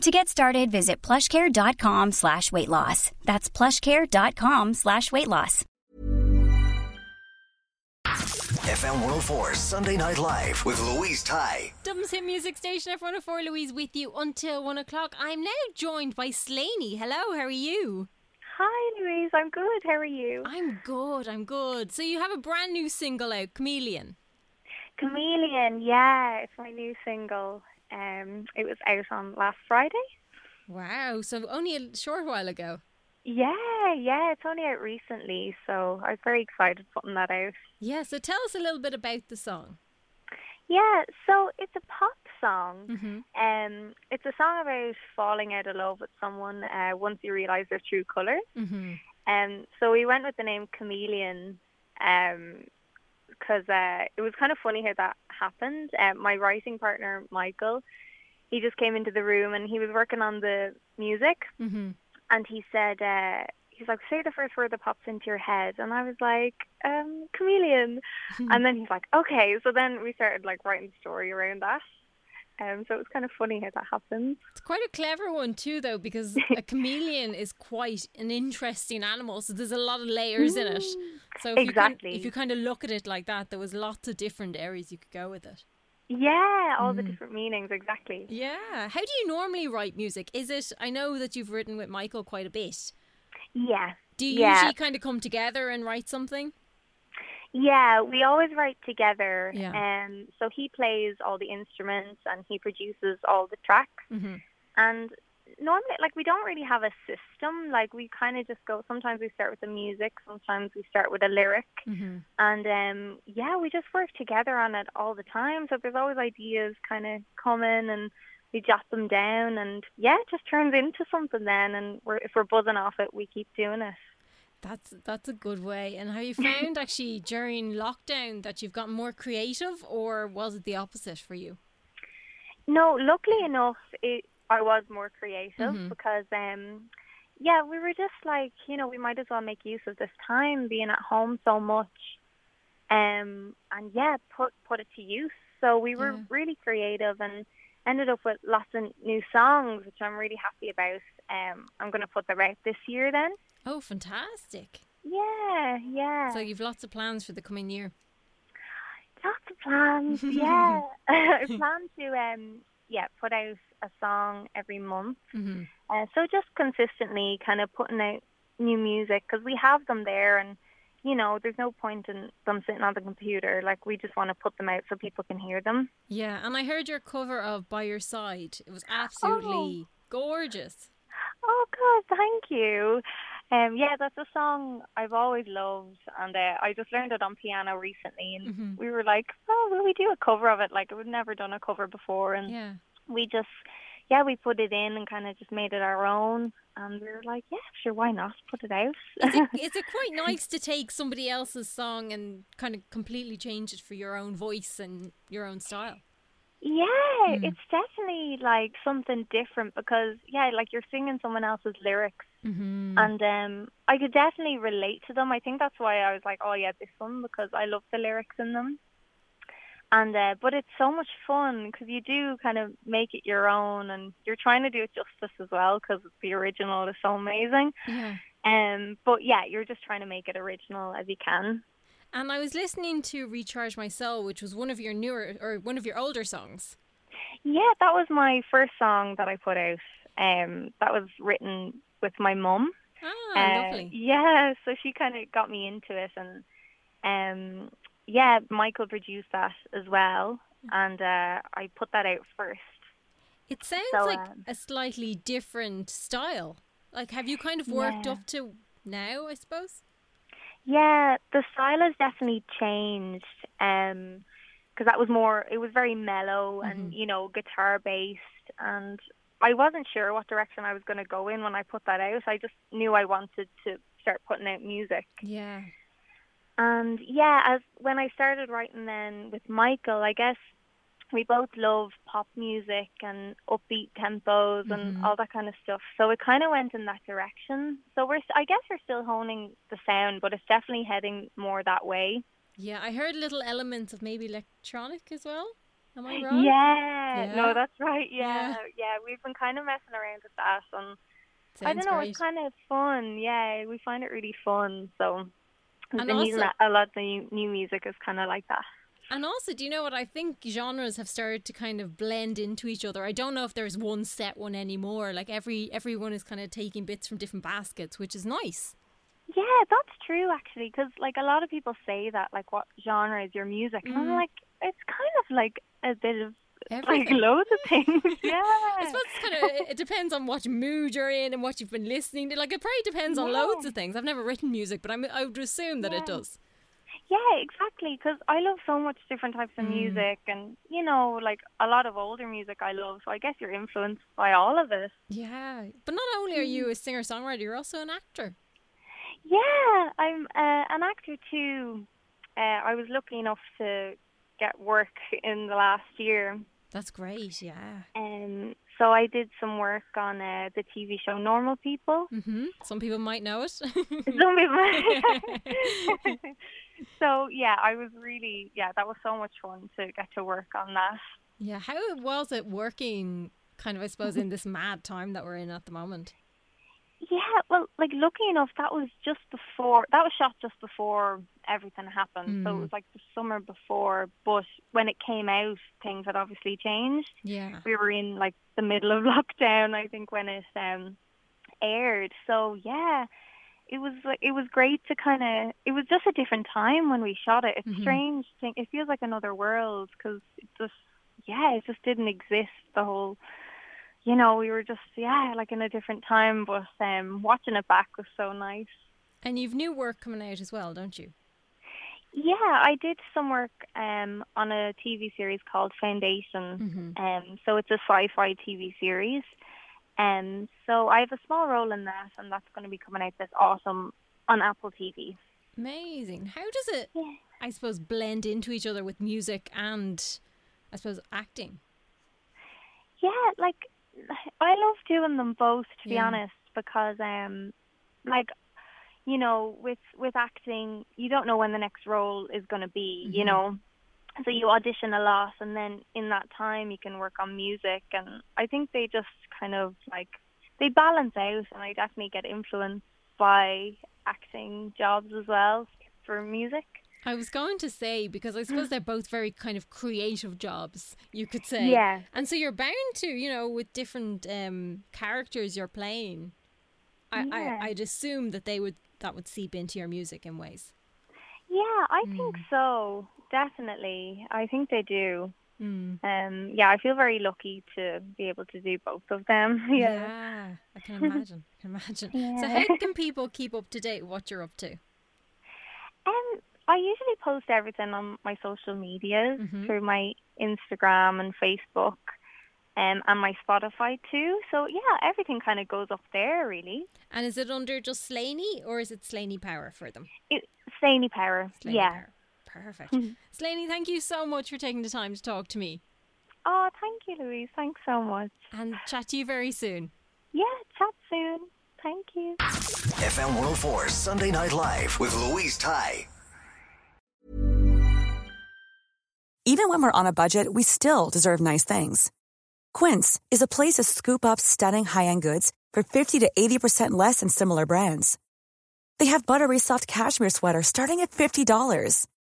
To get started, visit plushcare.com slash weight loss. That's plushcare.com slash weight loss. FM 104 Sunday Night Live with Louise Ty. Dublin's Hit Music Station F104 Louise with you until one o'clock. I'm now joined by Slaney. Hello, how are you? Hi, Louise. I'm good. How are you? I'm good, I'm good. So you have a brand new single out, Chameleon. Chameleon, yeah, it's my new single. Um, it was out on last Friday. Wow, so only a short while ago. Yeah, yeah, it's only out recently, so I was very excited putting that out. Yeah, so tell us a little bit about the song. Yeah, so it's a pop song. Mm-hmm. Um, it's a song about falling out of love with someone uh, once you realise their true colours. Mm-hmm. Um, so we went with the name Chameleon um, because uh, it was kind of funny how that happened. Um, my writing partner, Michael, he just came into the room and he was working on the music Mm-hmm. and he said, uh, he's like, say the first word that pops into your head. And I was like, um, chameleon. and then he's like, okay. So then we started like writing the story around that. Um, so it was kind of funny how that happened. It's quite a clever one too, though, because a chameleon is quite an interesting animal. So there's a lot of layers in it. So if you kind, if you kind of look at it like that, there was lots of different areas you could go with it. Yeah, all the different meanings, exactly. Yeah. How do you normally write music? Is it? I know that you've written with Michael quite a bit. Yeah. Do you Yeah. usually kind of come together and write something? Yeah, we always write together. Yeah. Um, so he plays all the instruments and he produces all the tracks. Mm-hmm. And normally, like, we don't really have a system. Like, we kind of just go, sometimes we start with the music, sometimes we start with a lyric. Mm-hmm. And um, yeah, we just work together on it all the time. So there's always ideas kind of coming and we jot them down. And yeah, it just turns into something then. And we're, if we're buzzing off it, we keep doing it. That's that's a good way. And have you found actually during lockdown that you've gotten more creative, or was it the opposite for you? No, luckily enough, it, I was more creative Mhm. because, um, yeah, we were just like, you know, we might as well make use of this time being at home so much, um, and yeah, put put it to use. So we were Yeah. really creative and ended up with lots of new songs, which I'm really happy about. Um, I'm going to put them out this year then. Oh, fantastic! Yeah, yeah. So you've lots of plans for the coming year. Lots of plans, yeah. I plan to, um, yeah, put out a song every month. Mm-hmm. Uh, so just consistently kind of putting out new music because we have them there and, you know, there's no point in them sitting on the computer. Like, we just want to put them out so people can hear them. Yeah, and I heard your cover of "By Your Side." It was absolutely gorgeous. Oh, God, thank you. Um, yeah, that's a song I've always loved, and uh, I just learned it on piano recently, and Mhm. we were like, "Oh, will we do a cover of it?" Like we've never done a cover before, and Yeah. we just, yeah, we put it in and kind of just made it our own, and we were like, "Yeah, sure, why not put it out?" Is it, is it quite nice to take somebody else's song and kind of completely change it for your own voice and your own style? Yeah, Mm. it's definitely like something different because yeah, like you're singing someone else's lyrics Mm-hmm. and um I could definitely relate to them. I think that's why I was like, oh yeah, this one because I love the lyrics in them. And uh but it's so much fun because you do kind of make it your own and you're trying to do it justice as well because the original is so amazing. Yeah. Um but yeah, you're just trying to make it original as you can. And I was listening to Recharge My Soul, which was one of your newer or one of your older songs. Yeah, that was my first song that I put out. Um, that was written with my mum. Ah, Uh, lovely. Yeah, so she kind of got me into it, and um, yeah, Michael produced that as well, and uh, I put that out first. It sounds so, like um, a slightly different style. Like, have you kind of worked Yeah. up to now? I suppose. Yeah, the style has definitely changed. Um, because that was more, it was very mellow and you know guitar based, and I wasn't sure what direction I was going to go in when I put that out. I just knew I wanted to start putting out music. Yeah. And yeah, as when I started writing then with Michael, I guess we both love pop music and upbeat tempos and mm-hmm. all that kind of stuff. So it kind of went in that direction. So we're, I guess we're still honing the sound, but it's definitely heading more that way. Yeah, I heard little elements of maybe electronic as well. Am I wrong? Yeah, Yeah. no, that's right. Yeah, Yeah. yeah, we've been kind of messing around with that, and I don't know, great. it's kind of fun. Yeah, we find it really fun. So And been using also- that, a lot of the new music is kind of like that. And also, do you know what? I think genres have started to kind of blend into each other. I don't know if there's one set one anymore. Like every everyone is kind of taking bits from different baskets, which is nice. Yeah, that's true actually, because like a lot of people say that, like, what genre is your music? And I'm mm. like, it's kind of like a bit of like loads of things. yeah. I suppose it's kind of it depends on what mood you're in and what you've been listening to. Like it probably depends on loads of things. I've never written music, but I'm, I would assume that it does. Yeah, exactly. Because I love so much different types Mm. of music, and you know, like a lot of older music I love. So I guess you're influenced by all of it. Yeah, but not only are you a singer songwriter, you're also an actor. Yeah, I'm uh, an actor too. Uh, I was lucky enough to get work in the last year. That's great. Yeah. Um, so I did some work on uh, the TV show Normal People. hmm Some people might know it. Some people. so yeah, I was really yeah, that was so much fun to get to work on that. yeah. How was it working? Kind of, I suppose, in this mad time that we're in at the moment. Yeah, well, like lucky enough, that was just before that was shot just before everything happened. So it was like the summer before. But when it came out, things had obviously changed. Yeah. We were in like the middle of lockdown, I think, when it um aired. So yeah, it was like it was great to kind of. It was just a different time when we shot it. It's strange. Thing. It feels like another world because it just yeah, it just didn't exist. The whole you know, we were just yeah, like in a different time, but um watching it back was so nice. And you've new work coming out as well, don't you? Yeah, I did some work um on a TV series called Foundation. Um so it's a sci-fi TV series. Um so I have a small role in that and that's going to be coming out this autumn on Apple TV. Amazing. How does it, Yeah. I suppose, blend into each other with music and, I suppose, acting? Yeah, like I love doing them both to be Yeah. honest because um like you know with with acting you don't know when the next role is going to be, you know. So you audition a lot and then in that time you can work on music and I think they just kind of like they balance out and I definitely get influenced by acting jobs as well for music. I was going to say because I suppose they're both very kind of creative jobs, you could say. Yeah. And so you're bound to, you know, with different um, characters you're playing. I, Yeah. I I'd assume that they would that would seep into your music in ways. Yeah, I think so. Definitely. I think they do. Mm. Um, yeah, I feel very lucky to be able to do both of them. Yeah. Yeah, I can imagine. I can imagine. So how can people keep up to date what you're up to? Um, I usually post everything on my social medias through my Instagram and Facebook, um, and my Spotify too. So yeah, everything kind of goes up there really. And is it under just Slaney or is it Slaney Power for them? It, Slaney Power. Slaney yeah. Power. Perfect. Mm-hmm. Slaney, thank you so much for taking the time to talk to me Oh, thank you, Louise. Thanks so much. and chat to you very soon. Yeah, chat soon. Thank you. FM 104 Sunday Night Live with Louise Ty. Even when we're on a budget, we still deserve nice things. Quince is a place to scoop up stunning high-end goods for 50 to 80% less than similar brands. They have buttery soft cashmere sweaters starting at $50,